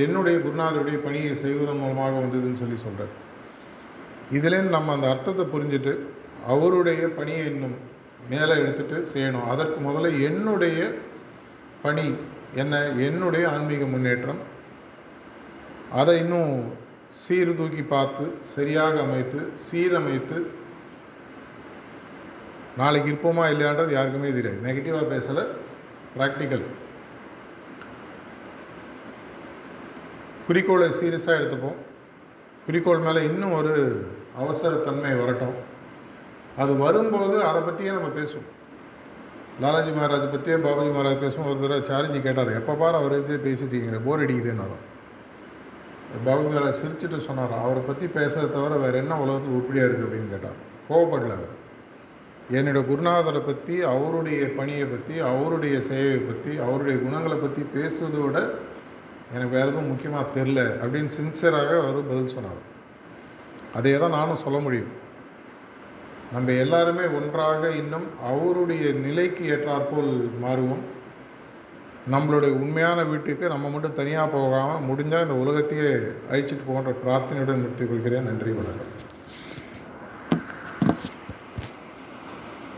என்னுடைய குருநாதருடைய பணியை செய்வதன் மூலமாக வந்ததுன்னு சொல்லி சொல்கிறார் இதுலேருந்து நம்ம அந்த அர்த்தத்தை புரிஞ்சுட்டு அவருடைய பணியை இன்னும் மேலே எடுத்துகிட்டு செய்யணும். அதற்கு முதல்ல என்னுடைய பணி என்ன என்னுடைய ஆன்மீக முன்னேற்றம். அதை இன்னும் சீர்தூக்கி பார்த்து சரியாக அமைத்து சீரமைத்து நாளைக்கு இருப்போமா இல்லையான்றது யாருக்குமே தெரியாது. நெகட்டிவாக பேசலை ப்ராக்டிக்கல் குறிக்கோளை சீரியஸாக எடுத்துப்போம். குறிக்கோள் மேலே இன்னும் ஒரு அவசரத்தன்மை வரட்டும். அது வரும்போது அதை பற்றியே நம்ம பேசுவோம். லாலாஜி மகாராஜ் பற்றியே பாபாஜி மகாராஜ் பேசுவோம் ஒரு தடவை சார்ஜி கேட்டார் எப்போ பாரு அவர் இதே பேசிட்டீங்க போர் அடிக்குதுன்னாரு பாபாஜி மகாராஜ் சிரிச்சுட்டு சொன்னார் அவரை பற்றி பேசுறதை தவிர வேறு என்ன உலகத்தில் உருப்படியாக இருக்குது அப்படின்னு கேட்டார். கோவப்படல அவர். என்னோட குருநாதரை பற்றி அவருடைய பணியை பற்றி அவருடைய சேவையை பற்றி அவருடைய குணங்களை பற்றி பேசுவதை விட எனக்கு வேறு எதுவும் முக்கியமாக தெரில அப்படின்னு சின்சியராக அவர் பதில் சொன்னார். அதே தான் நானும் சொல்ல முடியும். நம்ம எல்லாருமே ஒன்றாக இன்னும் அவருடைய நிலைக்கு ஏற்றாற்போல் மாறுவோம். நம்மளுடைய உண்மையான வீட்டுக்கு நம்ம மட்டும் தனியாக போகாமல் முடிஞ்சால் இந்த உலகத்தையே அழிச்சிட்டு போகின்ற பிரார்த்தனையுடன் நிறுத்திக் கொள்கிறேன். நன்றி வணக்கம்.